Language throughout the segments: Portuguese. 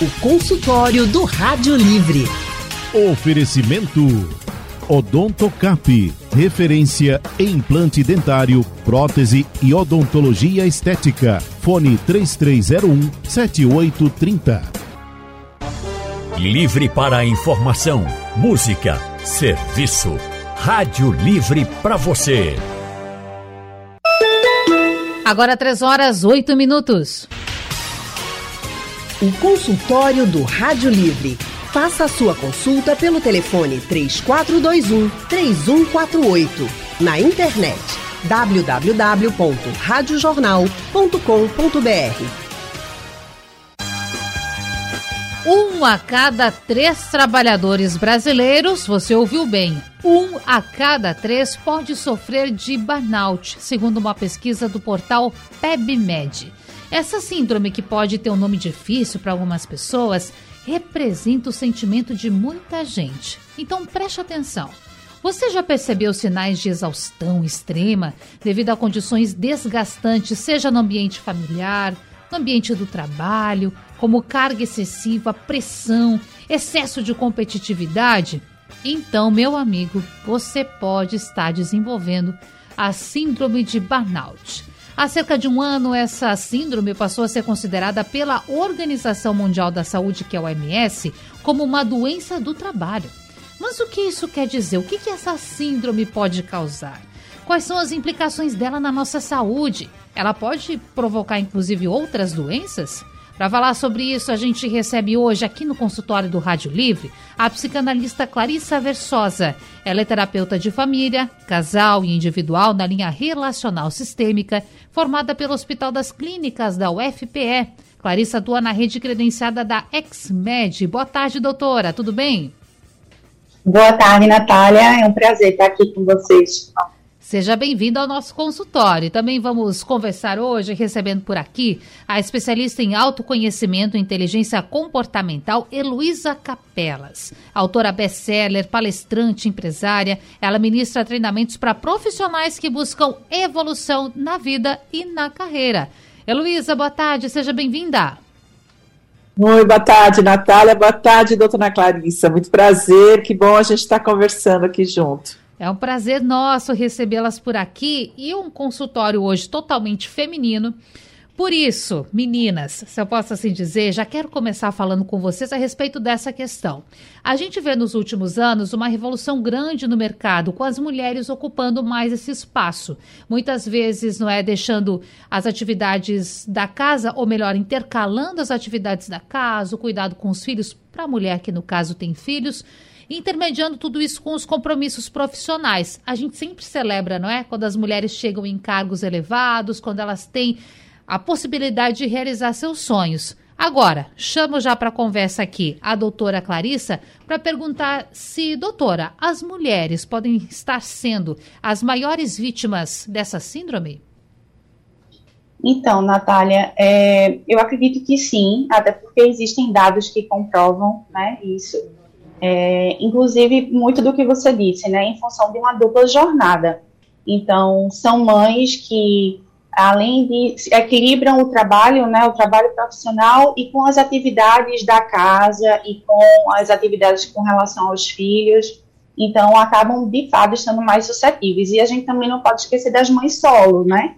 o consultório do Rádio Livre. Oferecimento Odontocap, referência em implante dentário, prótese e odontologia estética. Fone 3301 7830. Livre para informação, música, serviço. Rádio Livre para você. Agora 3 horas 8 minutos. O consultório do Rádio Livre. Faça a sua consulta pelo telefone 3421 3148. Na internet www.radiojornal.com.br. Um a cada três trabalhadores brasileiros, você ouviu bem, um a cada três pode sofrer de burnout, segundo uma pesquisa do portal PebMed. Essa síndrome, que pode ter um nome difícil para algumas pessoas, representa o sentimento de muita gente. Então preste atenção. Você já percebeu sinais de exaustão extrema devido a condições desgastantes, seja no ambiente familiar, no ambiente do trabalho, como carga excessiva, pressão, excesso de competitividade? Então, meu amigo, você pode estar desenvolvendo a síndrome de burnout. Há cerca de um ano, essa síndrome passou a ser considerada pela Organização Mundial da Saúde, que é a OMS, como uma doença do trabalho. Mas o que isso quer dizer? O que, que essa síndrome pode causar? Quais são as implicações dela na nossa saúde? Ela pode provocar, inclusive, outras doenças? Para falar sobre isso, a gente recebe hoje aqui no consultório do Rádio Livre a psicanalista Clarissa Versosa. Ela é terapeuta de família, casal e individual na linha relacional sistêmica, formada pelo Hospital das Clínicas da UFPE. Clarissa atua na rede credenciada da XMED. Boa tarde, doutora. Tudo bem? Boa tarde, Natália. É um prazer estar aqui com vocês. Seja bem-vindo ao nosso consultório. Também vamos conversar hoje, recebendo por aqui a especialista em autoconhecimento e inteligência comportamental, Heloísa Capelas. Autora best-seller, palestrante, empresária, ela ministra treinamentos para profissionais que buscam evolução na vida e na carreira. Heloísa, boa tarde, seja bem-vinda. Oi, boa tarde, Natália. Boa tarde, doutora Clarissa. Muito prazer, que bom a gente estar conversando aqui junto. É um prazer nosso recebê-las por aqui e um consultório hoje totalmente feminino. Por isso, meninas, se eu posso assim dizer, já quero começar falando com vocês a respeito dessa questão. A gente vê nos últimos anos uma revolução grande no mercado, com as mulheres ocupando mais esse espaço. Muitas vezes, não é deixando as atividades da casa, ou melhor, intercalando as atividades da casa, o cuidado com os filhos, para a mulher que no caso tem filhos, intermediando tudo isso com os compromissos profissionais. A gente sempre celebra, não é? Quando as mulheres chegam em cargos elevados, quando elas têm a possibilidade de realizar seus sonhos. Agora, chamo já para conversa aqui a doutora Clarissa para perguntar se, doutora, as mulheres podem estar sendo as maiores vítimas dessa síndrome? Então, Natália, é, eu acredito que sim, até porque existem dados que comprovam né, isso. É, inclusive, muito do que você disse, né, em função de uma dupla jornada. Então, são mães que, além de equilibram o trabalho, né, o trabalho profissional e com as atividades da casa e com as atividades com relação aos filhos, então acabam de fato estando mais suscetíveis. E a gente também não pode esquecer das mães solo, né,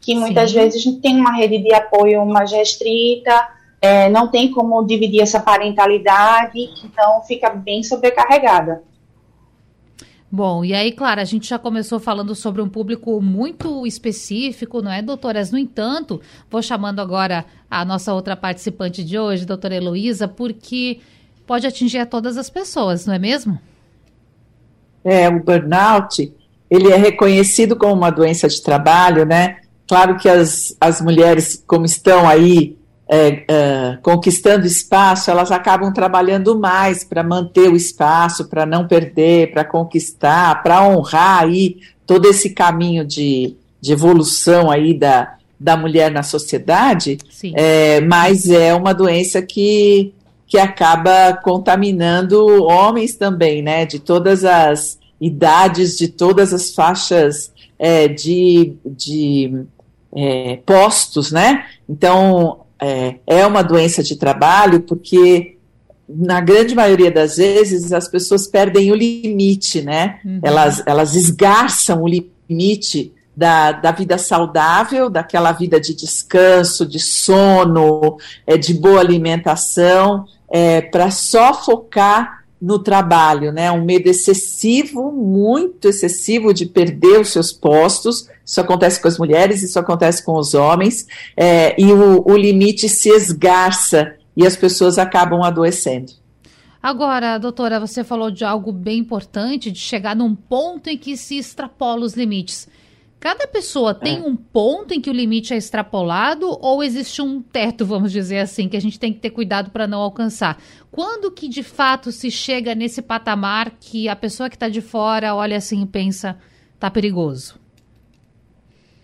que muitas Sim. vezes tem uma rede de apoio mais restrita, é, não tem como dividir essa parentalidade, então fica bem sobrecarregada. Bom, e aí, claro, a gente já começou falando sobre um público muito específico, não é, doutoras? No entanto, vou chamando agora a nossa outra participante de hoje, doutora Heloísa, porque pode atingir a todas as pessoas, não é mesmo? É, o burnout, ele é reconhecido como uma doença de trabalho, né? Claro que as, as mulheres, como estão aí é, é, conquistando espaço, elas acabam trabalhando mais para manter o espaço, para não perder, para conquistar, para honrar aí todo esse caminho de, de evolução aí da, da mulher na sociedade, é, mas é uma doença que, que acaba contaminando homens também, né, de todas as idades, de todas as faixas é, de, de é, postos, né, então é, é uma doença de trabalho porque na grande maioria das vezes as pessoas perdem o limite, né? Uhum. Elas, elas esgarçam o limite da, da vida saudável, daquela vida de descanso, de sono, é, de boa alimentação, é, para só focar no trabalho, né? Um medo excessivo, muito excessivo de perder os seus postos. Isso acontece com as mulheres, isso acontece com os homens, é, e o, o limite se esgarça e as pessoas acabam adoecendo. Agora, doutora, você falou de algo bem importante, de chegar num ponto em que se extrapola os limites. Cada pessoa tem é. um ponto em que o limite é extrapolado ou existe um teto, vamos dizer assim, que a gente tem que ter cuidado para não alcançar? Quando que de fato se chega nesse patamar que a pessoa que está de fora olha assim e pensa, tá perigoso?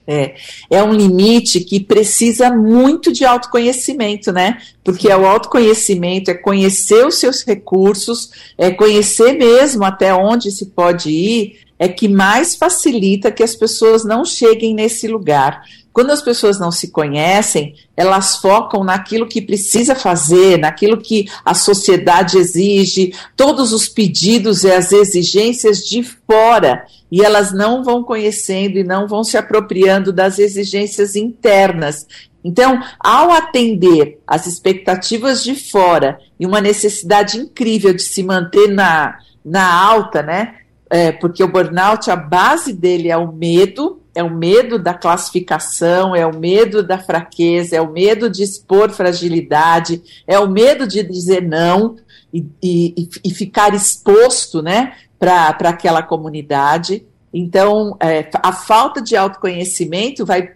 É, é um limite que precisa muito de autoconhecimento, né? Porque é o autoconhecimento, é conhecer os seus recursos, é conhecer mesmo até onde se pode ir, é que mais facilita que as pessoas não cheguem nesse lugar. Quando as pessoas não se conhecem, elas focam naquilo que precisa fazer, naquilo que a sociedade exige, todos os pedidos e as exigências de fora, e elas não vão conhecendo e não vão se apropriando das exigências internas. Então, ao atender as expectativas de fora e uma necessidade incrível de se manter na, na alta, né? É, porque o burnout, a base dele é o medo, é o medo da classificação, é o medo da fraqueza, é o medo de expor fragilidade, é o medo de dizer não e, e, e ficar exposto né, para aquela comunidade. Então, é, a falta de autoconhecimento vai.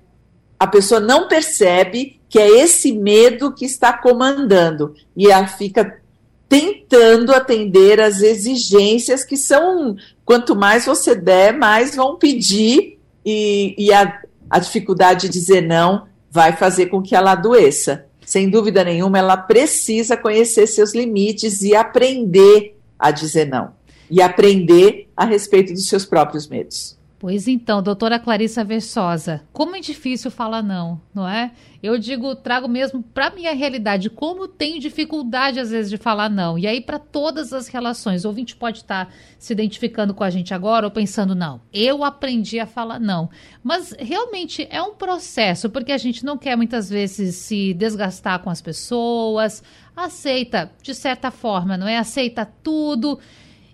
A pessoa não percebe que é esse medo que está comandando e ela fica tentando atender às exigências que são quanto mais você der, mais vão pedir e, e a, a dificuldade de dizer não vai fazer com que ela adoeça. Sem dúvida nenhuma, ela precisa conhecer seus limites e aprender a dizer não. E aprender a respeito dos seus próprios medos. Pois então, doutora Clarissa Versosa, como é difícil falar não, não é? Eu digo, trago mesmo para minha realidade, como tenho dificuldade às vezes de falar não. E aí para todas as relações, o ouvinte pode estar tá se identificando com a gente agora ou pensando não, eu aprendi a falar não. Mas realmente é um processo, porque a gente não quer muitas vezes se desgastar com as pessoas, aceita de certa forma, não é? Aceita tudo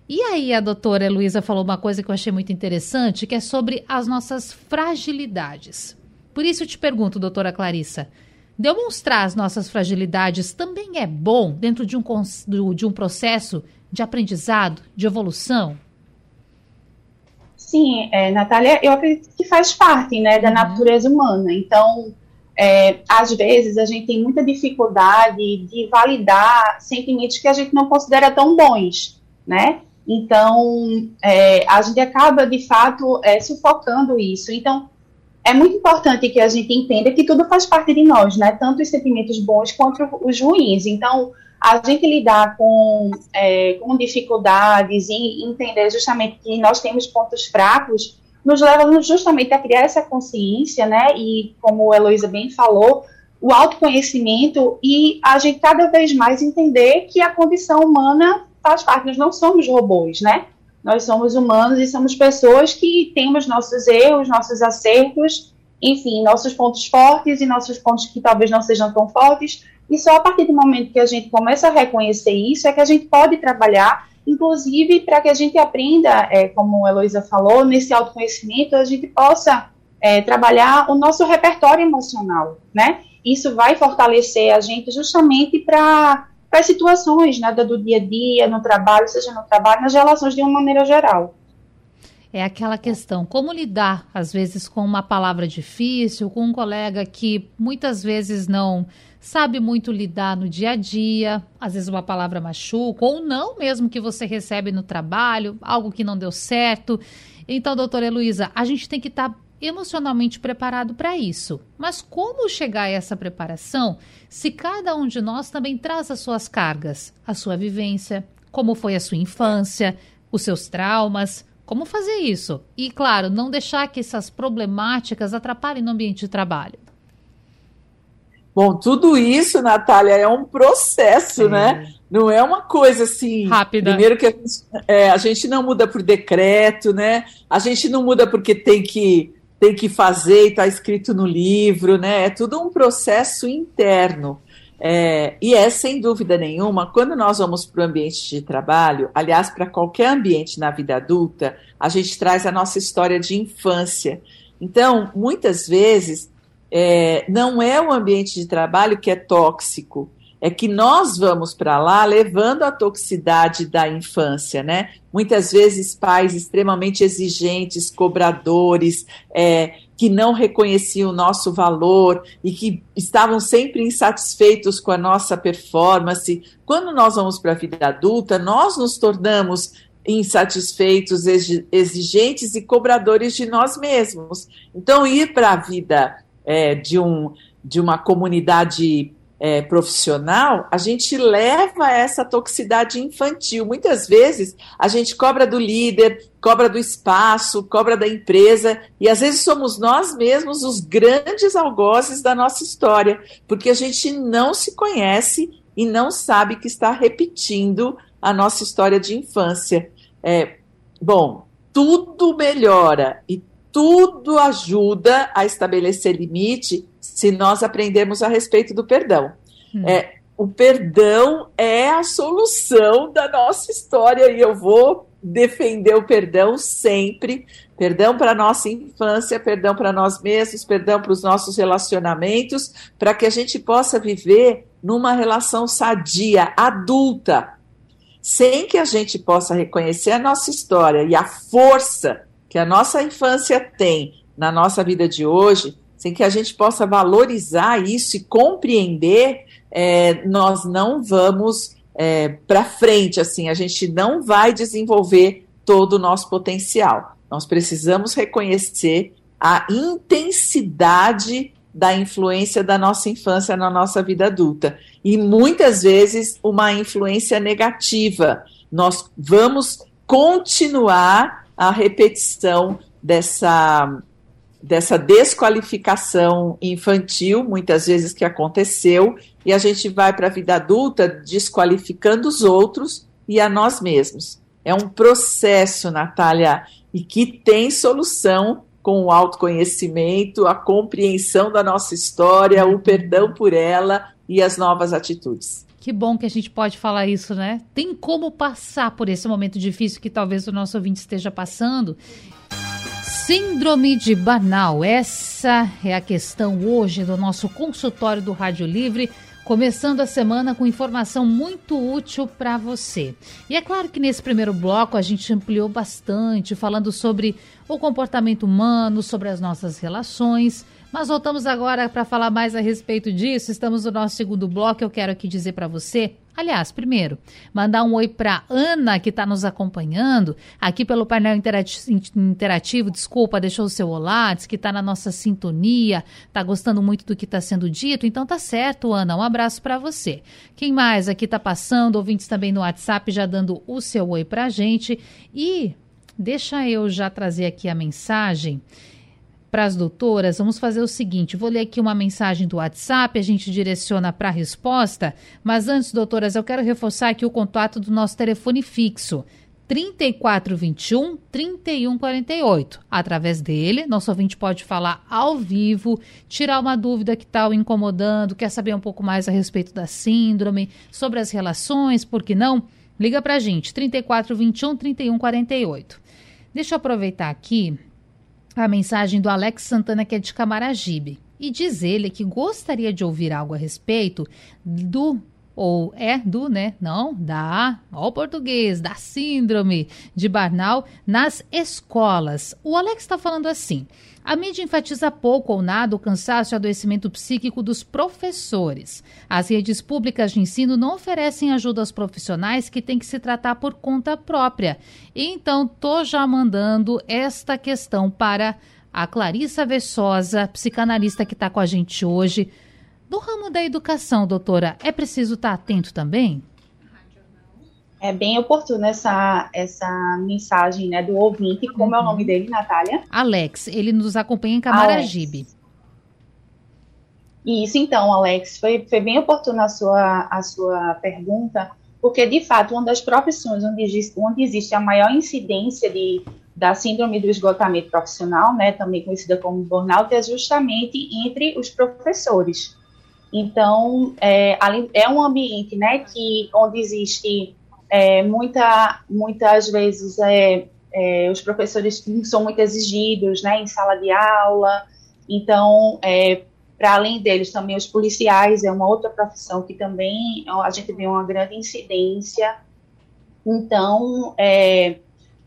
e aí a doutora Luísa falou uma coisa que eu achei muito interessante, que é sobre as nossas fragilidades. Por isso eu te pergunto, doutora Clarissa, demonstrar as nossas fragilidades também é bom dentro de um, de um processo de aprendizado, de evolução? Sim, é, Natália, eu acredito que faz parte né, da uhum. natureza humana. Então, é, às vezes, a gente tem muita dificuldade de validar sentimentos que a gente não considera tão bons, né? Então, é, a gente acaba, de fato, é, sufocando isso. Então, é muito importante que a gente entenda que tudo faz parte de nós, né? Tanto os sentimentos bons quanto os ruins. Então, a gente lidar com, é, com dificuldades e entender justamente que nós temos pontos fracos nos leva justamente a criar essa consciência, né? E, como a Heloísa bem falou, o autoconhecimento e a gente cada vez mais entender que a condição humana faz parte, nós não somos robôs, né? Nós somos humanos e somos pessoas que temos nossos erros, nossos acertos, enfim, nossos pontos fortes e nossos pontos que talvez não sejam tão fortes. E só a partir do momento que a gente começa a reconhecer isso é que a gente pode trabalhar, inclusive para que a gente aprenda, é, como a Heloísa falou, nesse autoconhecimento, a gente possa é, trabalhar o nosso repertório emocional, né? Isso vai fortalecer a gente justamente para para as situações né, do dia a dia, no trabalho, seja no trabalho, nas relações de uma maneira geral. É aquela questão, como lidar, às vezes, com uma palavra difícil, com um colega que muitas vezes não sabe muito lidar no dia a dia, às vezes uma palavra machuca, ou não mesmo que você recebe no trabalho, algo que não deu certo. Então, doutora Heloísa, a gente tem que estar tá emocionalmente preparado para isso. Mas como chegar a essa preparação se cada um de nós também traz as suas cargas, a sua vivência, como foi a sua infância, os seus traumas? Como fazer isso? E, claro, não deixar que essas problemáticas atrapalhem no ambiente de trabalho. Bom, tudo isso, Natália, é um processo, é. né? Não é uma coisa assim. Rápida. Primeiro que a gente, é, a gente não muda por decreto, né? A gente não muda porque tem que, tem que fazer e está escrito no livro, né? É tudo um processo interno. É, e é, sem dúvida nenhuma, quando nós vamos para o ambiente de trabalho, aliás, para qualquer ambiente na vida adulta, a gente traz a nossa história de infância. Então, muitas vezes, é, não é o ambiente de trabalho que é tóxico, é que nós vamos para lá levando a toxicidade da infância, né? Muitas vezes pais extremamente exigentes, cobradores, é, que não reconheciam o nosso valor e que estavam sempre insatisfeitos com a nossa performance. Quando nós vamos para a vida adulta, nós nos tornamos insatisfeitos, exigentes e cobradores de nós mesmos. Então, ir para a vida é, de, um, de uma comunidade é, profissional, a gente leva essa toxicidade infantil. Muitas vezes a gente cobra do líder, cobra do espaço, cobra da empresa, e às vezes somos nós mesmos os grandes algozes da nossa história, porque a gente não se conhece e não sabe que está repetindo a nossa história de infância. É, bom, tudo melhora e tudo ajuda a estabelecer limite se nós aprendermos a respeito do perdão. Hum. É, o perdão é a solução da nossa história e eu vou defender o perdão sempre. Perdão para nossa infância, perdão para nós mesmos, perdão para os nossos relacionamentos, para que a gente possa viver numa relação sadia, adulta, sem que a gente possa reconhecer a nossa história e a força que a nossa infância tem na nossa vida de hoje, sem que a gente possa valorizar isso e compreender, é, nós não vamos é, para frente, assim, a gente não vai desenvolver todo o nosso potencial. Nós precisamos reconhecer a intensidade da influência da nossa infância na nossa vida adulta. E muitas vezes uma influência negativa. Nós vamos continuar a repetição dessa, dessa desqualificação infantil, muitas vezes que aconteceu, e a gente vai para a vida adulta desqualificando os outros e a nós mesmos. É um processo, Natália, e que tem solução com o autoconhecimento, a compreensão da nossa história, o perdão por ela e as novas atitudes. Que bom que a gente pode falar isso, né? Tem como passar por esse momento difícil que talvez o nosso ouvinte esteja passando. Síndrome de Banal, essa é a questão hoje do nosso consultório do Rádio Livre. Começando a semana com informação muito útil para você. E é claro que nesse primeiro bloco a gente ampliou bastante, falando sobre o comportamento humano, sobre as nossas relações. Mas voltamos agora para falar mais a respeito disso. Estamos no nosso segundo bloco. Eu quero aqui dizer para você Aliás, primeiro, mandar um oi para Ana, que está nos acompanhando aqui pelo painel interativo. Desculpa, deixou o seu olá, diz que está na nossa sintonia, está gostando muito do que está sendo dito. Então tá certo, Ana. Um abraço para você. Quem mais aqui está passando? Ouvintes também no WhatsApp já dando o seu oi para a gente. E deixa eu já trazer aqui a mensagem para as doutoras, vamos fazer o seguinte: vou ler aqui uma mensagem do WhatsApp, a gente direciona para a resposta, mas antes, doutoras, eu quero reforçar aqui o contato do nosso telefone fixo. 3421 3148. Através dele, nosso ouvinte pode falar ao vivo, tirar uma dúvida que está o incomodando, quer saber um pouco mais a respeito da síndrome, sobre as relações, por que não? Liga para a gente, 3421 3148. Deixa eu aproveitar aqui a mensagem do Alex Santana, que é de Camaragibe. E diz ele que gostaria de ouvir algo a respeito do ou é do, né? Não, da, ó o português, da síndrome de Barnal nas escolas. O Alex está falando assim: a mídia enfatiza pouco ou nada o cansaço e adoecimento psíquico dos professores. As redes públicas de ensino não oferecem ajuda aos profissionais que têm que se tratar por conta própria. Então, tô já mandando esta questão para a Clarissa Vessosa, psicanalista que está com a gente hoje no ramo da educação, doutora, é preciso estar atento também? É bem oportuna essa, essa mensagem né, do ouvinte. Como uhum. é o nome dele, Natália? Alex. Ele nos acompanha em Camaragibe. Alex. Isso, então, Alex, foi, foi bem oportuna a sua, a sua pergunta, porque, de fato, uma das profissões onde existe, onde existe a maior incidência de, da síndrome do esgotamento profissional, né, também conhecida como burnout, é justamente entre os professores. Então, é, é um ambiente né, que, onde existe é, muita, muitas vezes é, é, os professores são muito exigidos né, em sala de aula, então, é, para além deles, também os policiais é uma outra profissão que também a gente vê uma grande incidência. Então, é,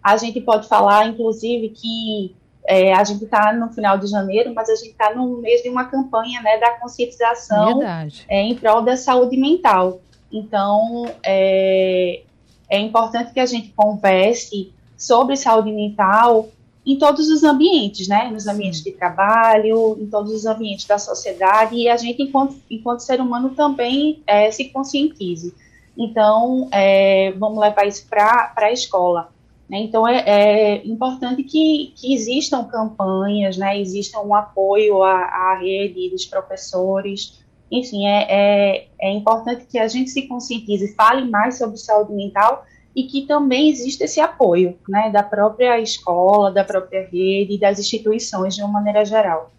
a gente pode falar, inclusive, que é, a gente está no final de janeiro, mas a gente está no mês de uma campanha né, da conscientização é, em prol da saúde mental. Então, é, é importante que a gente converse sobre saúde mental em todos os ambientes, né? Nos ambientes de trabalho, em todos os ambientes da sociedade, e a gente, enquanto, enquanto ser humano, também é, se conscientize. Então, é, vamos levar isso para a escola. Né? Então, é, é, importante que, que existam campanhas, né? Existam um apoio à, à rede dos professores. Enfim, é, é, é importante que a gente se conscientize, fale mais sobre saúde mental e que também existe esse apoio né, da própria escola, da própria rede e das instituições de uma maneira geral.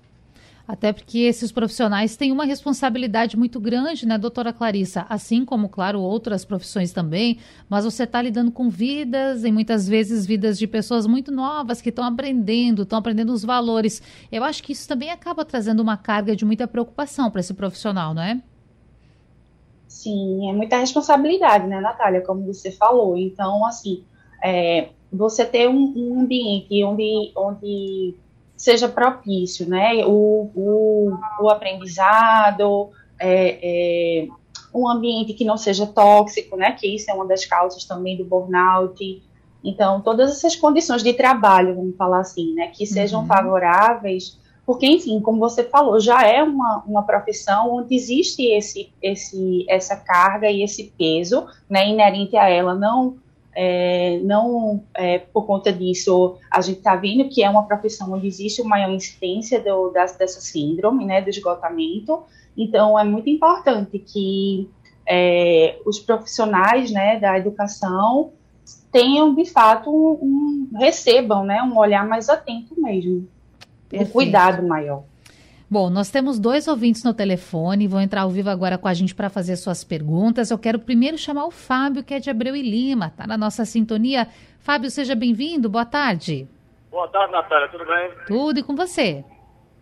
Até porque esses profissionais têm uma responsabilidade muito grande, né, doutora Clarissa? Assim como, claro, outras profissões também, mas você está lidando com vidas, e muitas vezes vidas de pessoas muito novas que estão aprendendo, estão aprendendo os valores. Eu acho que isso também acaba trazendo uma carga de muita preocupação para esse profissional, não é? Sim, é muita responsabilidade, né, Natália, como você falou. Então, assim, é, você ter um, um, ambiente onde, onde seja propício, né, o, o, o aprendizado, é, é, um ambiente que não seja tóxico, né, que isso é uma das causas também do burnout. Então, todas essas condições de trabalho, vamos falar assim, né, que sejam uhum. favoráveis porque, enfim, como você falou, já é uma, uma profissão onde existe esse, esse, essa carga e esse peso né, inerente a ela, não, é, não é, por conta disso, a gente está vendo que é uma profissão onde existe uma maior incidência do, das, dessa síndrome, né, do esgotamento, então é muito importante que é, os profissionais né, da educação tenham, de fato, um, um recebam né, um olhar mais atento mesmo um cuidado maior. Bom, nós temos dois ouvintes no telefone, vão entrar ao vivo agora com a gente para fazer suas perguntas. Eu quero primeiro chamar o Fábio, que é de Abreu e Lima, está na nossa sintonia. Fábio, seja bem-vindo, boa tarde. Boa tarde, Natália, tudo bem? Tudo e com você?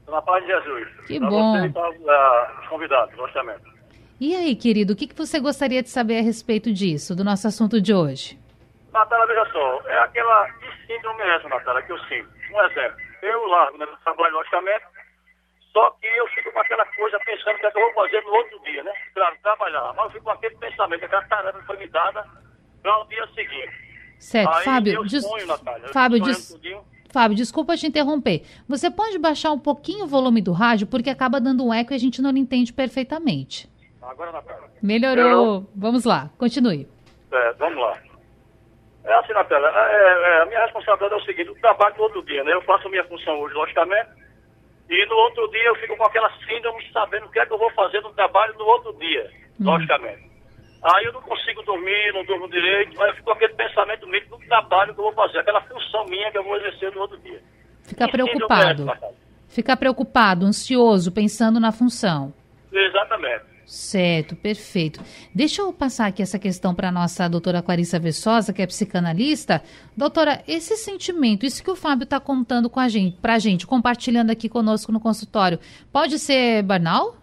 Na paz de Jesus. Que pra bom. Você e para uh, os convidados, gostamento. E aí, querido, o que, que você gostaria de saber a respeito disso, do nosso assunto de hoje? Natália, veja só, é aquela síndrome essa, Natália, que eu sinto. Um exemplo eu largo, né, trabalho logicamente, só que eu fico com aquela coisa pensando o que, é que eu vou fazer no outro dia, né? Claro, trabalhar, mas eu fico com aquele pensamento, aquela tarefa foi me dada para o dia seguinte. Certo, Aí, Fábio, des... sonho, Natália, Fábio, des... Fábio, desculpa te interromper. Você pode baixar um pouquinho o volume do rádio, porque acaba dando um eco e a gente não entende perfeitamente. Agora, Natália. Melhorou. Melhorou. Vamos lá, continue. É, vamos lá. É assim, Natália, é, é, a minha responsabilidade é o seguinte, eu trabalho no outro dia, né? Eu faço a minha função hoje, logicamente, e no outro dia eu fico com aquela síndrome sabendo o que é que eu vou fazer no trabalho no outro dia, hum. logicamente. Aí eu não consigo dormir, não durmo direito, mas eu fico com aquele pensamento mesmo do trabalho que eu vou fazer, aquela função minha que eu vou exercer no outro dia. Fica preocupado. Fica preocupado, ansioso, pensando na função. Exatamente. Certo, perfeito. Deixa eu passar aqui essa questão para a nossa doutora Clarissa Vessosa, que é psicanalista. Doutora, esse sentimento, isso que o Fábio está contando com a gente, para a gente, compartilhando aqui conosco no consultório, pode ser banal?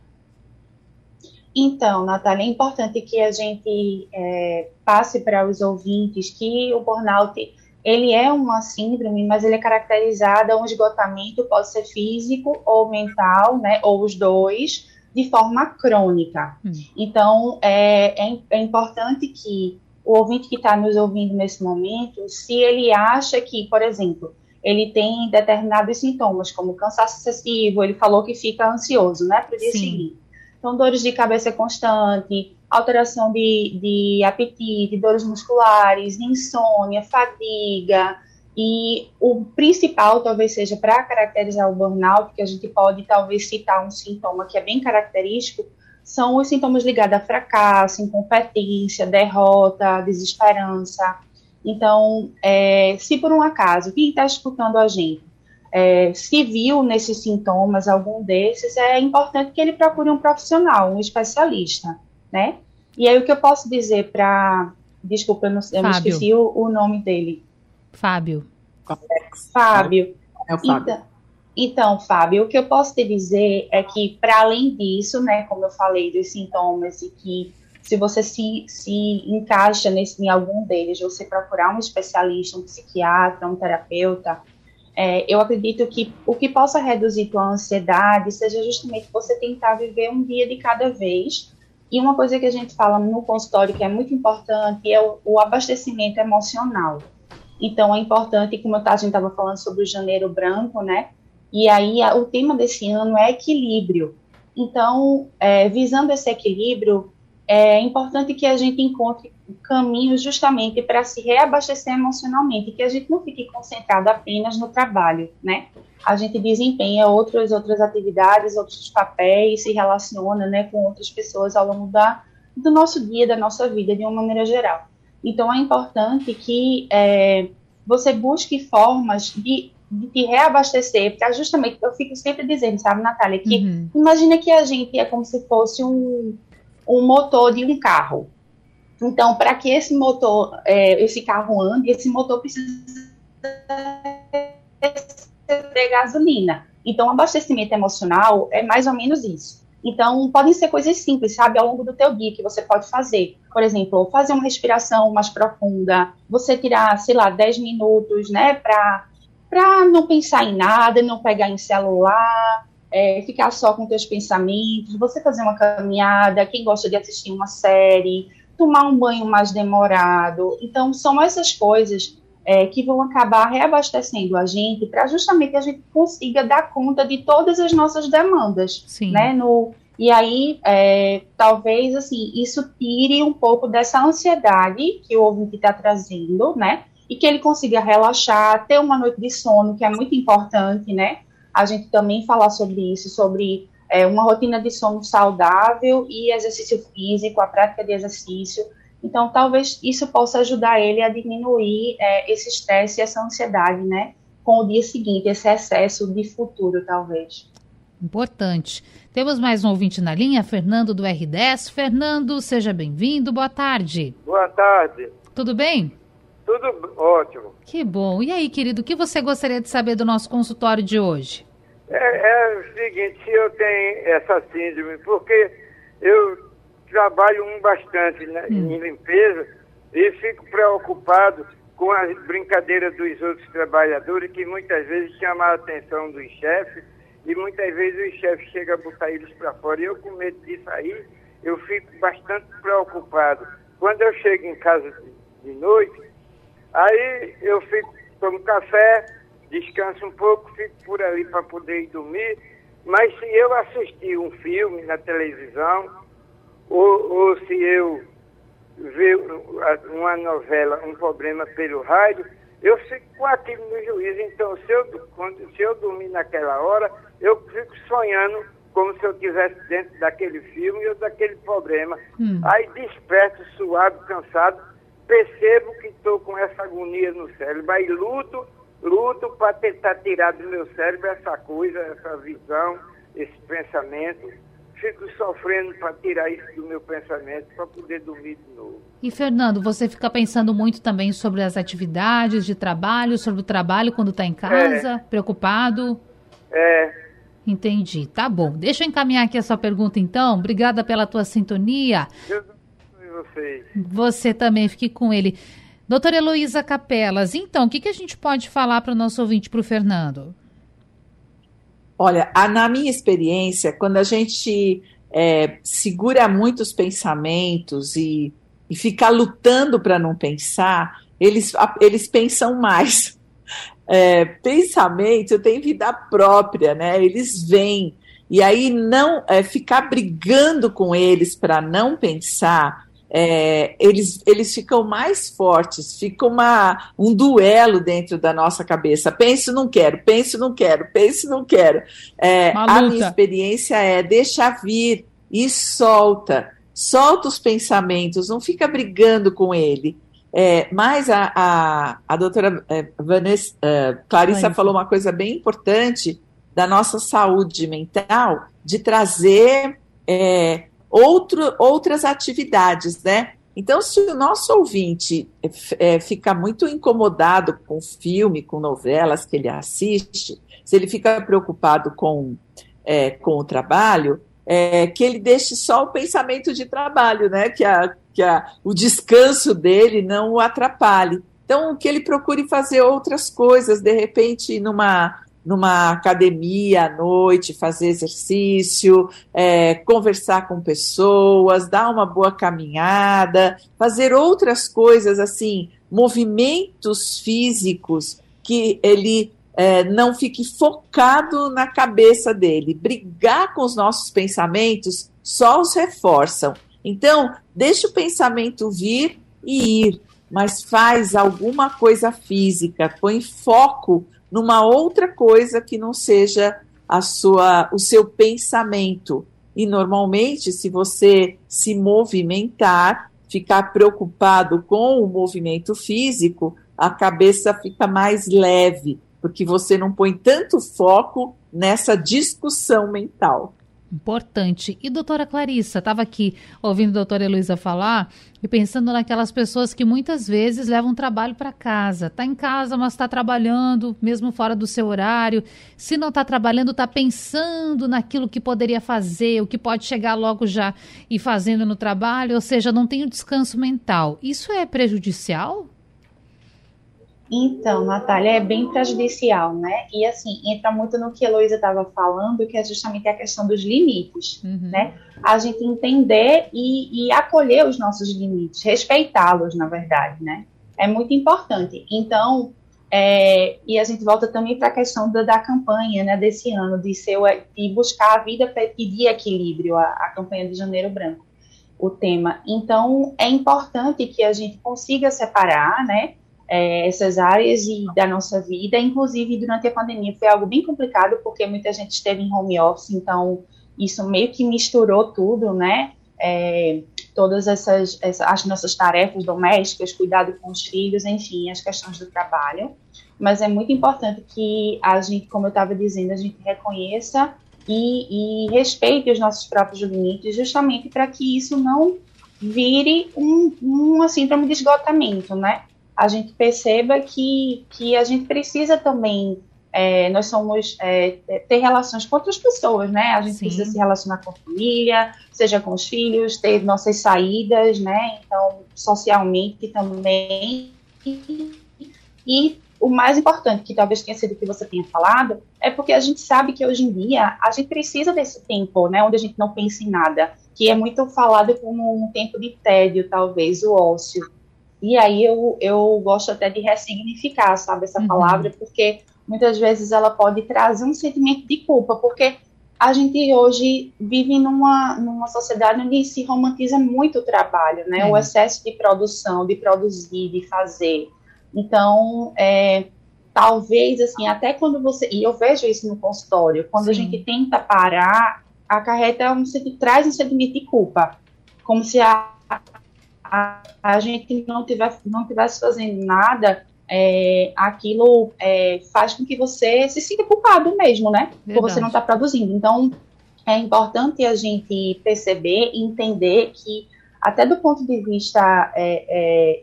Então, Natália, é importante que a gente é, passe para os ouvintes que o burnout ele é uma síndrome, mas ele é caracterizado, um esgotamento pode ser físico ou mental, né, ou os dois, de forma crônica. Hum. Então, é, é, é, importante que o ouvinte que está nos ouvindo nesse momento, se ele acha que, por exemplo, ele tem determinados sintomas, como cansaço excessivo, ele falou que fica ansioso, né, para o dia Sim. seguinte. Então, dores de cabeça constante, alteração de, de apetite, dores musculares, insônia, fadiga, E o principal talvez seja para caracterizar o burnout, que a gente pode talvez citar um sintoma que é bem característico, são os sintomas ligados a fracasso, incompetência, derrota, desesperança. Então, é, se por um acaso quem está escutando a gente é, se viu nesses sintomas, algum desses, é importante que ele procure um profissional, um especialista, né? E aí o que eu posso dizer para, desculpa, eu, não, eu me esqueci o, o, nome dele. Fábio. Fábio. É o Fábio. Então, então, Fábio, o que eu posso te dizer é que, para além disso, né, como eu falei, dos sintomas e que se você se, se encaixa nesse, em algum deles, você procurar um especialista, um psiquiatra, um terapeuta, é, eu acredito que o que possa reduzir tua ansiedade seja justamente você tentar viver um dia de cada vez. E uma coisa que a gente fala no consultório que é muito importante é o, o abastecimento emocional. Então é importante, como a gente estava falando sobre o janeiro branco, né? E aí a, o tema desse ano é equilíbrio. Então, é, visando esse equilíbrio, é importante que a gente encontre caminhos justamente para se reabastecer emocionalmente, que a gente não fique concentrado apenas no trabalho, né? A gente desempenha outras outras atividades, outros papéis, se relaciona, né, com outras pessoas ao longo da, do nosso dia, da nossa vida, de uma maneira geral. Então é importante que é, você busque formas de, de te reabastecer, para justamente, eu fico sempre dizendo, sabe, Natália, que uhum. imagina que a gente é como se fosse um um motor de um carro. Então, para que esse motor, é, esse carro ande, esse motor precisa ter gasolina. Então, o abastecimento emocional é mais ou menos isso. Então, podem ser coisas simples, sabe, ao longo do teu dia que você pode fazer. Por exemplo, fazer uma respiração mais profunda, você tirar, sei lá, 10 minutos, né, para para não pensar em nada, não pegar em celular, é, ficar só com teus pensamentos, você fazer uma caminhada, quem gosta de assistir uma série, tomar um banho mais demorado. Então, são essas coisas é, que vão acabar reabastecendo a gente para justamente a gente consiga dar conta de todas as nossas demandas, Sim. né? No, e aí, é, talvez, assim, isso tire um pouco dessa ansiedade que o ouvinte está trazendo, né? E que ele consiga relaxar, ter uma noite de sono, que é muito importante, né? a gente também falar sobre isso, sobre é, uma rotina de sono saudável e exercício físico, a prática de exercício. Então, talvez isso possa ajudar ele a diminuir é, esse estresse e essa ansiedade, né? Com o dia seguinte, esse excesso de futuro, talvez. Importante. Temos mais um ouvinte na linha, Fernando do R10. Fernando, seja bem-vindo. Boa tarde. Boa tarde. Tudo bem? Tudo ótimo. Que bom. E aí, querido, o que você gostaria de saber do nosso consultório de hoje? É, é o seguinte, eu tenho essa síndrome, porque eu trabalho um bastante né, hum. em limpeza e fico preocupado com as brincadeiras dos outros trabalhadores que muitas vezes chamam a atenção dos chefes e muitas vezes os chefes chegam a botar eles para fora. E eu, com medo disso aí, eu fico bastante preocupado. Quando eu chego em casa de noite, Aí eu fico, tomo café, descanso um pouco, fico por ali para poder ir dormir. Mas se eu assistir um filme na televisão, ou, ou se eu ver uma novela, um problema pelo rádio, eu fico com aquilo no juízo. Então, se eu, quando, se eu dormir naquela hora, eu fico sonhando como se eu estivesse dentro daquele filme ou daquele problema. Hum. Aí desperto, suado, cansado, percebo que estou com essa agonia no cérebro, aí luto, luto para tentar tirar do meu cérebro essa coisa, essa visão, esse pensamento. Fico sofrendo para tirar isso do meu pensamento, para poder dormir de novo. E Fernando, você fica pensando muito também sobre as atividades de trabalho, sobre o trabalho quando está em casa, é. preocupado? É. Entendi, tá bom. Deixa eu encaminhar aqui a sua pergunta então. Obrigada pela tua sintonia. Deus vocês. Você também, fique com ele. Doutora Heloísa Capelas, então, o que, que a gente pode falar para o nosso ouvinte, para o Fernando? Olha, a, na minha experiência, quando a gente é, segura muitos pensamentos e, e fica lutando para não pensar, eles, eles pensam mais. É, pensamento tem vida própria, né? Eles vêm. E aí não é, ficar brigando com eles para não pensar é, eles, eles ficam mais fortes, fica uma, um duelo dentro da nossa cabeça. Pense, não quero, pense, não quero, pense, não quero. É, a minha experiência é deixa vir e solta, solta os pensamentos, não fica brigando com ele. É, mas a, a, a doutora é, Vanessa, uh, Clarissa falou uma coisa bem importante da nossa saúde mental, de trazer é, outro, outras atividades, né? Então, se o nosso ouvinte é, fica muito incomodado com filme, com novelas que ele assiste, se ele fica preocupado com, é, com o trabalho, é, que ele deixe só o pensamento de trabalho, né? Que, a, que a, o descanso dele não o atrapalhe. Então, que ele procure fazer outras coisas, de repente, numa numa academia à noite, fazer exercício, é, conversar com pessoas, dar uma boa caminhada, fazer outras coisas assim, movimentos físicos que ele é, não fique focado na cabeça dele. Brigar com os nossos pensamentos só os reforçam. Então, deixa o pensamento vir e ir, mas faz alguma coisa física, põe foco numa outra coisa que não seja a sua, o seu pensamento. E normalmente, se você se movimentar, ficar preocupado com o movimento físico, a cabeça fica mais leve, porque você não põe tanto foco nessa discussão mental. Importante. E doutora Clarissa, estava aqui ouvindo a doutora Heloísa falar e pensando naquelas pessoas que muitas vezes levam trabalho para casa. Está em casa, mas está trabalhando, mesmo fora do seu horário. Se não está trabalhando, está pensando naquilo que poderia fazer, o que pode chegar logo já e fazendo no trabalho, ou seja, não tem o descanso mental. Isso é prejudicial? Então, Natália, é bem prejudicial, né? E assim, entra muito no que a Heloísa estava falando, que é justamente a questão dos limites, uhum. né? A gente entender e, e acolher os nossos limites, respeitá-los, na verdade, né? É muito importante. Então, é, e a gente volta também para a questão da, da, campanha, né, desse ano, de, ser, de buscar a vida para pedir equilíbrio, a, a campanha de Janeiro Branco, o tema. Então, é importante que a gente consiga separar, né? É, essas áreas e da nossa vida. Inclusive, durante a pandemia foi algo bem complicado, porque muita gente esteve em home office, então isso meio que misturou tudo, né? É, todas essas, essas, as nossas tarefas domésticas, cuidado com os filhos, enfim, as questões do trabalho. Mas é muito importante que a gente, como eu estava dizendo, a gente reconheça e, e respeite os nossos próprios limites, justamente para que isso não vire um, uma síndrome de esgotamento, né? A gente perceba que, que a gente precisa também, é, nós somos, é, é, ter relações com outras pessoas, né? A gente Sim. precisa se relacionar com a família, seja com os filhos, ter nossas saídas, né? Então, socialmente também. E o mais importante, que talvez tenha sido o que você tenha falado, é porque a gente sabe que hoje em dia a gente precisa desse tempo, né? Onde a gente não pensa em nada, que é muito falado como um tempo de tédio, talvez, o ócio e aí eu, eu gosto até de ressignificar, sabe, essa uhum. palavra, porque muitas vezes ela pode trazer um sentimento de culpa, porque a gente hoje vive numa, numa sociedade onde se romantiza muito o trabalho, né? É. O excesso de produção, de produzir, de fazer. Então, é, talvez, assim, até quando você... E eu vejo isso no consultório. Quando Sim. a gente tenta parar, acarreta um, traz um sentimento de culpa. Como se a, a, a gente não tivesse, não tivesse fazendo nada, é, aquilo é, faz com que você se sinta culpado mesmo, né? Verdade. Por você não estar tá produzindo. Então, é importante a gente perceber e entender que, até do ponto de vista é, é,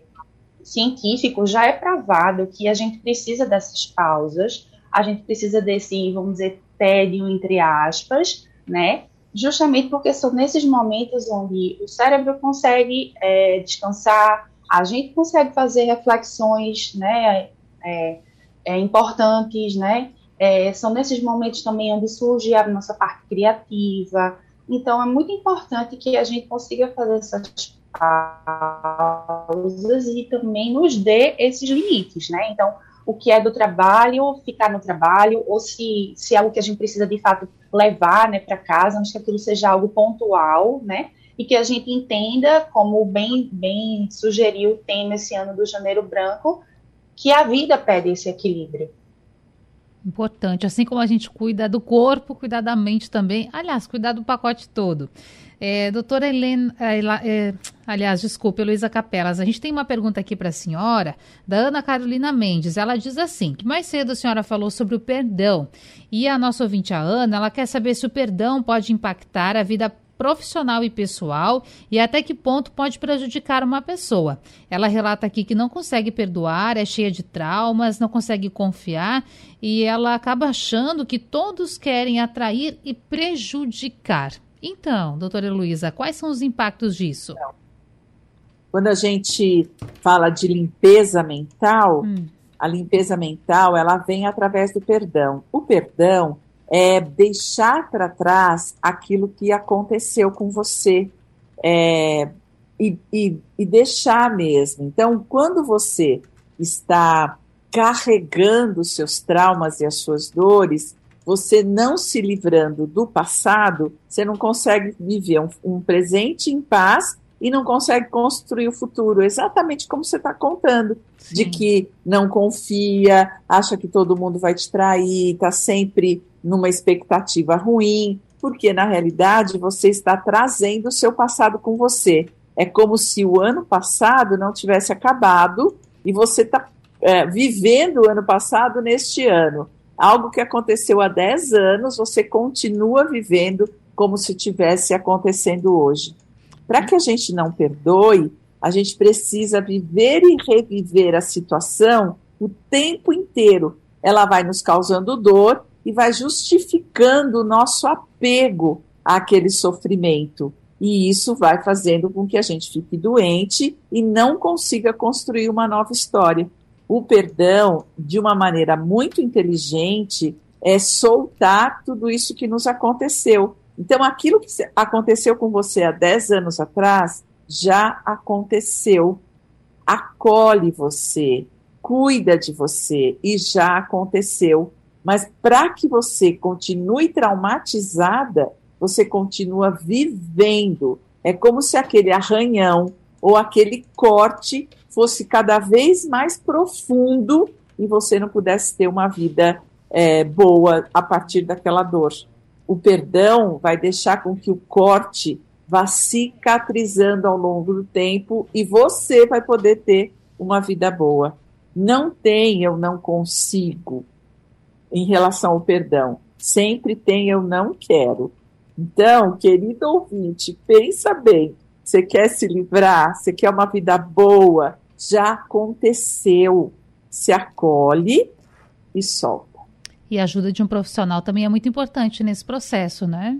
científico, já é provado que a gente precisa dessas pausas, a gente precisa desse, vamos dizer, tédio, entre aspas, né? Justamente porque são nesses momentos onde o cérebro consegue é, descansar, a gente consegue fazer reflexões, né, é, é, importantes, né, é, são nesses momentos também onde surge a nossa parte criativa, então é muito importante que a gente consiga fazer essas pausas e também nos dê esses limites, né, então o que é do trabalho, ficar no trabalho, ou se, se é algo que a gente precisa de fato levar né, para casa, antes que aquilo seja algo pontual, né? e que a gente entenda, como bem, bem sugeriu o tema esse ano do Janeiro Branco, que a vida pede esse equilíbrio. Importante, assim como a gente cuida do corpo, cuidar da mente também. Aliás, cuidar do pacote todo. É, doutora Helena, é, é, aliás, desculpe, Luísa Capelas, a gente tem uma pergunta aqui para a senhora, da Ana Carolina Mendes. Ela diz assim: que mais cedo a senhora falou sobre o perdão. E a nossa ouvinte, a Ana, ela quer saber se o perdão pode impactar a vida profissional e pessoal e até que ponto pode prejudicar uma pessoa. Ela relata aqui que não consegue perdoar, é cheia de traumas, não consegue confiar e ela acaba achando que todos querem atrair e prejudicar. Então, doutora Heloísa, quais são os impactos disso? Quando a gente fala de limpeza mental, hum. a limpeza mental ela vem através do perdão. O perdão é deixar para trás aquilo que aconteceu com você é, e, e, e deixar mesmo. Então, quando você está carregando os seus traumas e as suas dores, você não se livrando do passado, você não consegue viver um, um presente em paz e não consegue construir o futuro, exatamente como você está contando, Sim. de que não confia, acha que todo mundo vai te trair, está sempre numa expectativa ruim, porque na realidade você está trazendo o seu passado com você. É como se o ano passado não tivesse acabado e você está é, vivendo o ano passado neste ano algo que aconteceu há 10 anos, você continua vivendo como se tivesse acontecendo hoje. Para que a gente não perdoe, a gente precisa viver e reviver a situação o tempo inteiro. Ela vai nos causando dor e vai justificando o nosso apego àquele sofrimento. E isso vai fazendo com que a gente fique doente e não consiga construir uma nova história o perdão, de uma maneira muito inteligente, é soltar tudo isso que nos aconteceu. Então, aquilo que aconteceu com você há 10 anos atrás já aconteceu. Acolhe você, cuida de você e já aconteceu. Mas para que você continue traumatizada, você continua vivendo. É como se aquele arranhão ou aquele corte fosse cada vez mais profundo e você não pudesse ter uma vida é, boa a partir daquela dor. O perdão vai deixar com que o corte vá cicatrizando ao longo do tempo e você vai poder ter uma vida boa. Não tem eu não consigo em relação ao perdão. Sempre tem eu não quero. Então, querido ouvinte, pensa bem. Você quer se livrar? Você quer uma vida boa? já aconteceu. Se acolhe e solta. E a ajuda de um profissional também é muito importante nesse processo, né?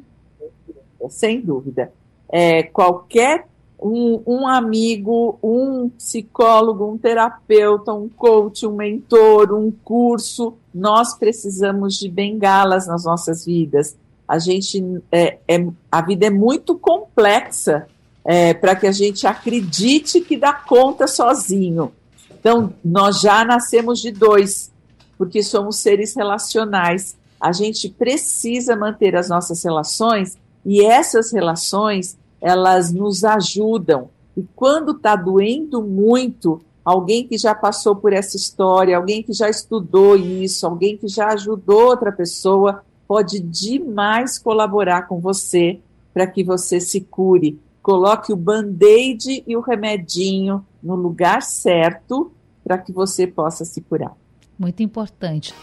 Sem dúvida. É, qualquer um, um, amigo, um psicólogo, um terapeuta, um coach, um mentor, um curso, nós precisamos de bengalas nas nossas vidas. A gente é, é a vida é muito complexa é, para que a gente acredite que dá conta sozinho. Então, nós já nascemos de dois, porque somos seres relacionais. A gente precisa manter as nossas relações e essas relações, elas nos ajudam. E quando está doendo muito, alguém que já passou por essa história, alguém que já estudou isso, alguém que já ajudou outra pessoa, pode demais colaborar com você para que você se cure Coloque o band-aid e o remedinho no lugar certo para que você possa se curar. Muito importante.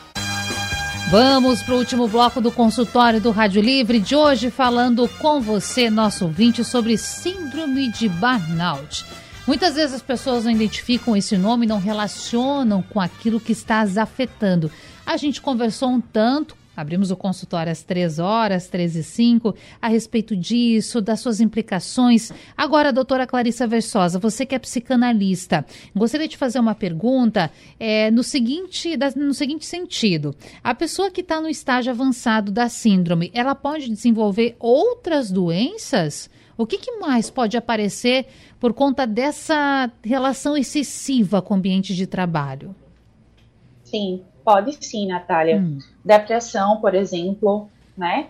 Vamos para o último bloco do consultório do Rádio Livre de hoje, falando com você, nosso ouvinte, sobre síndrome de burnout. Muitas vezes as pessoas não identificam esse nome, não relacionam com aquilo que está as afetando. A gente conversou um tanto Abrimos o consultório às 3 horas, 13 e 5, a respeito disso, das suas implicações. Agora, doutora Clarissa Versosa, você que é psicanalista, gostaria de fazer uma pergunta é, no, seguinte, no seguinte sentido. A pessoa que está no estágio avançado da síndrome, ela pode desenvolver outras doenças? O que, que, mais pode aparecer por conta dessa relação excessiva com o ambiente de trabalho? Sim, Pode sim, Natália. Hum. Depressão, por exemplo, né?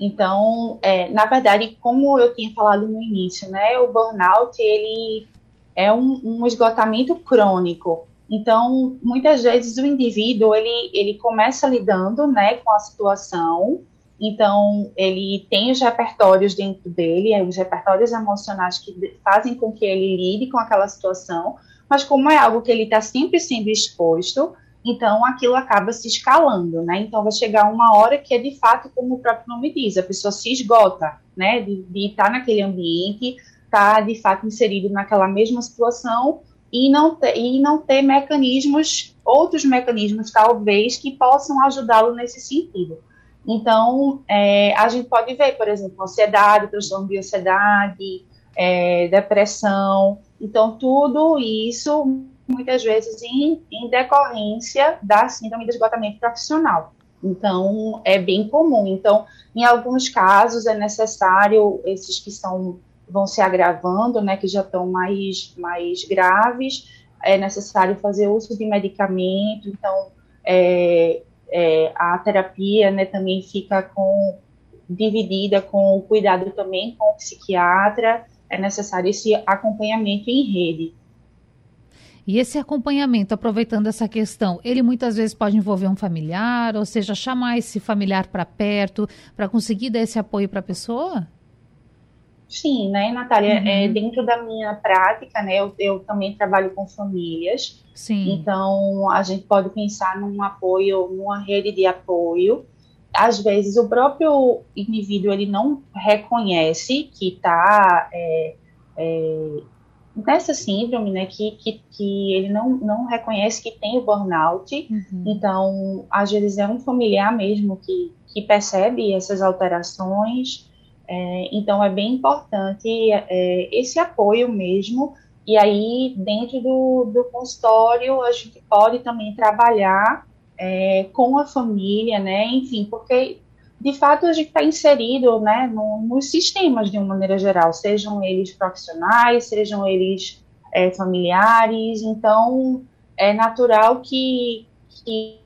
Então, é, na verdade, como eu tinha falado no início, né, o burnout ele é um, um esgotamento crônico. Então, muitas vezes o indivíduo ele, ele começa lidando, né, com a situação. Então, ele tem os repertórios dentro dele, os repertórios emocionais que fazem com que ele lide com aquela situação. Mas como é algo que ele está sempre sendo exposto, então aquilo acaba se escalando, né? Então vai chegar uma hora que é de fato, como o próprio nome diz, a pessoa se esgota, né? De, de estar naquele ambiente, estar tá, de fato inserido naquela mesma situação e não ter, e não ter mecanismos, outros mecanismos talvez que possam ajudá-lo nesse sentido. Então, é, a gente pode ver, por exemplo, ansiedade, transtorno de ansiedade, é, depressão. Então, tudo isso muitas vezes em, em decorrência da síndrome de esgotamento profissional. Então, é bem comum. Então, em alguns casos é necessário, esses que são, vão se agravando, né, que já estão mais, mais graves, é necessário fazer uso de medicamento. Então, é, é, a terapia, né, também fica com, dividida com o cuidado também com o psiquiatra. É necessário esse acompanhamento em rede. E esse acompanhamento, aproveitando essa questão, ele muitas vezes pode envolver um familiar, ou seja, chamar esse familiar para perto, para conseguir dar esse apoio para a pessoa? Sim, né, Natália? Uhum. É, dentro da minha prática, né, eu, eu, também trabalho com famílias. Sim. Então, a gente pode pensar num apoio, numa rede de apoio. Às vezes, o próprio indivíduo ele não reconhece que está é, é, dessa síndrome, né, que, que, que ele não, não reconhece que tem o burnout, uhum. então, às vezes é um familiar mesmo que, que percebe essas alterações, é, então é bem importante é, esse apoio mesmo, e aí dentro do, do consultório a gente pode também trabalhar é, com a família, né, enfim, porque de fato a gente está inserido né, no, nos sistemas de uma maneira geral, sejam eles profissionais, sejam eles é, familiares, então é natural que, que,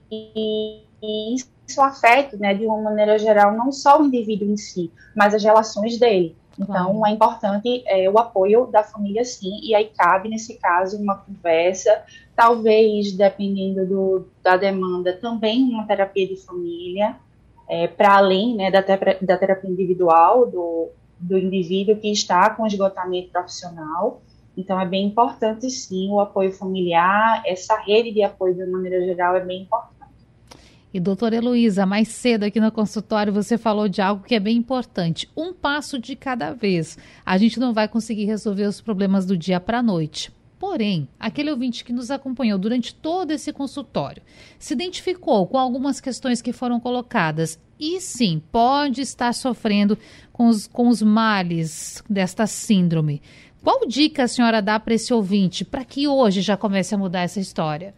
isso afete, né, de uma maneira geral, não só o indivíduo em si, mas as relações dele. Então, claro. é importante é, o apoio da família, sim, e aí cabe, nesse caso, uma conversa, talvez, dependendo do, da demanda, também uma terapia de família, é, para além né, da, da terapia individual do, do indivíduo que está com esgotamento profissional. Então, é bem importante, sim, o apoio familiar, essa rede de apoio, de maneira geral, é bem importante. E, doutora Heloísa, mais cedo aqui no consultório você falou de algo que é bem importante: um passo de cada vez. A gente não vai conseguir resolver os problemas do dia para a noite. Porém, aquele ouvinte que nos acompanhou durante todo esse consultório se identificou com algumas questões que foram colocadas e sim pode estar sofrendo com os, com os males desta síndrome. Qual dica a senhora dá para esse ouvinte para que hoje já comece a mudar essa história?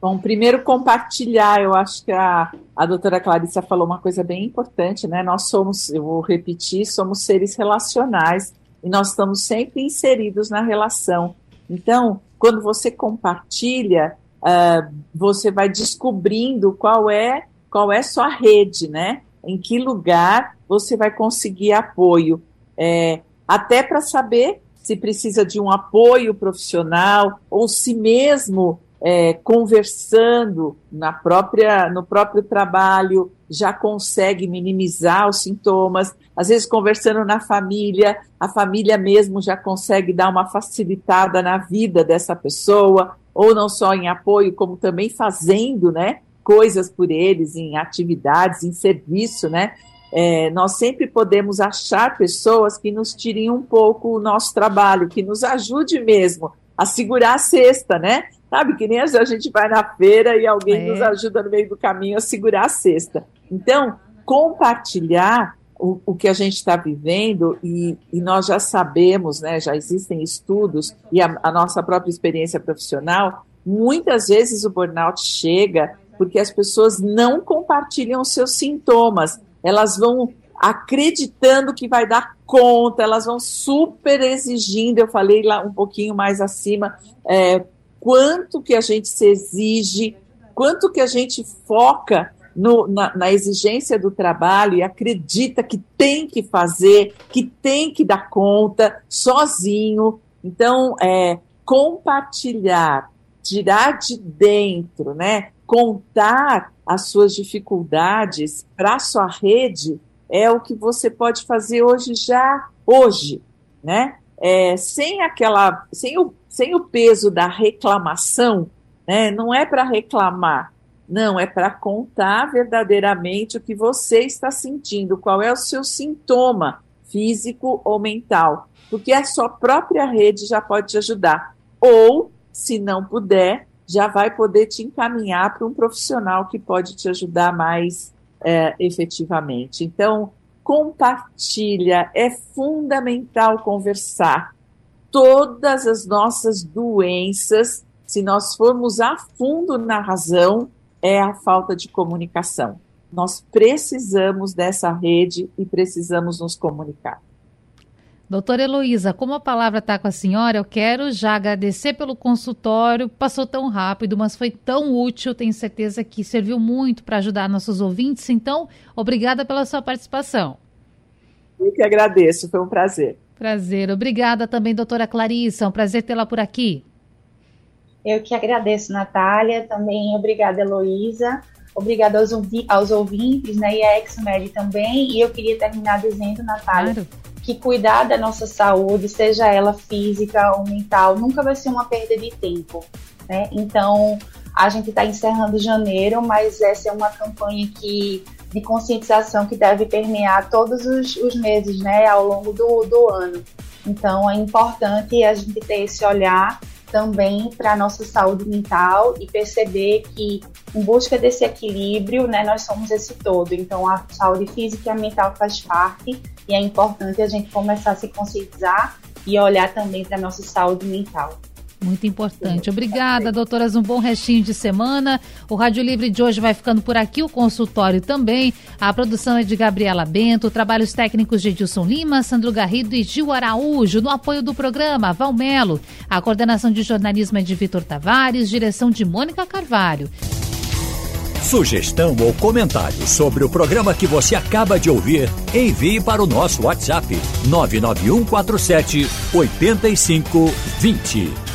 Bom, primeiro compartilhar, eu acho que a, a doutora Clarissa falou uma coisa bem importante, né? Nós somos, eu vou repetir, somos seres relacionais e nós estamos sempre inseridos na relação. Então, quando você compartilha, uh, você vai descobrindo qual é qual é sua rede, né? Em que lugar você vai conseguir apoio, é, até para saber se precisa de um apoio profissional ou se mesmo é, conversando na própria, no próprio trabalho já consegue minimizar os sintomas. Às vezes, conversando na família, a família mesmo já consegue dar uma facilitada na vida dessa pessoa, ou não só em apoio, como também fazendo, né? Coisas por eles, em atividades, em serviço, né? É, nós sempre podemos achar pessoas que nos tirem um pouco o nosso trabalho, que nos ajude mesmo a segurar a cesta, né? Sabe, que nem a gente vai na feira e alguém é. nos ajuda no meio do caminho a segurar a cesta. Então, compartilhar o, o que a gente está vivendo, e, e, nós já sabemos, né, já existem estudos, e a, a nossa própria experiência profissional, muitas vezes o burnout chega porque as pessoas não compartilham os seus sintomas, elas vão acreditando que vai dar conta, elas vão super exigindo, eu falei lá um pouquinho mais acima, é, quanto que a gente se exige, quanto que a gente foca no, na, na, exigência do trabalho e acredita que tem que fazer, que tem que dar conta sozinho. Então, é, compartilhar, tirar de dentro, né? Contar as suas dificuldades para a sua rede é o que você pode fazer hoje já hoje, né? É, sem aquela, sem o, sem o peso da reclamação, né? Não é para reclamar, não, é para contar verdadeiramente o que você está sentindo, qual é o seu sintoma físico ou mental, porque a sua própria rede já pode te ajudar. Ou, se não puder, já vai poder te encaminhar para um profissional que pode te ajudar mais é, efetivamente. Então, compartilha, é fundamental conversar. Todas as nossas doenças, se nós formos a fundo na razão, é a falta de comunicação. Nós precisamos dessa rede e precisamos nos comunicar. Doutora Heloísa, como a palavra está com a senhora, eu quero já agradecer pelo consultório. Passou tão rápido, mas foi tão útil. Tenho certeza que serviu muito para ajudar nossos ouvintes. Então, obrigada pela sua participação. Eu que agradeço, foi um prazer. Prazer. Obrigada também, doutora Clarissa. É um prazer tê-la por aqui. Eu que agradeço, Natália, também obrigada, Heloísa, obrigada aos, aos ouvintes, né, e a Exmed também, e eu queria terminar dizendo, Natália, claro. que cuidar da nossa saúde, seja ela física ou mental, nunca vai ser uma perda de tempo, né, então a gente está encerrando janeiro, mas essa é uma campanha que de conscientização que deve permear todos os, os meses, né, ao longo do, do ano. Então é importante a gente ter esse olhar também para a nossa saúde mental e perceber que, em busca desse equilíbrio, né, nós somos esse todo. Então, a saúde física e a mental faz parte e é importante a gente começar a se conscientizar e olhar também para a nossa saúde mental. Muito importante. Obrigada, doutoras. Um bom restinho de semana. O Rádio Livre de hoje vai ficando por aqui, o consultório também. A produção é de Gabriela Bento, trabalhos técnicos de Edilson Lima, Sandro Garrido e Gil Araújo. No apoio do programa, Valmelo. A coordenação de jornalismo é de Vitor Tavares, direção de Mônica Carvalho. Sugestão ou comentário sobre o programa que você acaba de ouvir, envie para o nosso WhatsApp 99147 8520.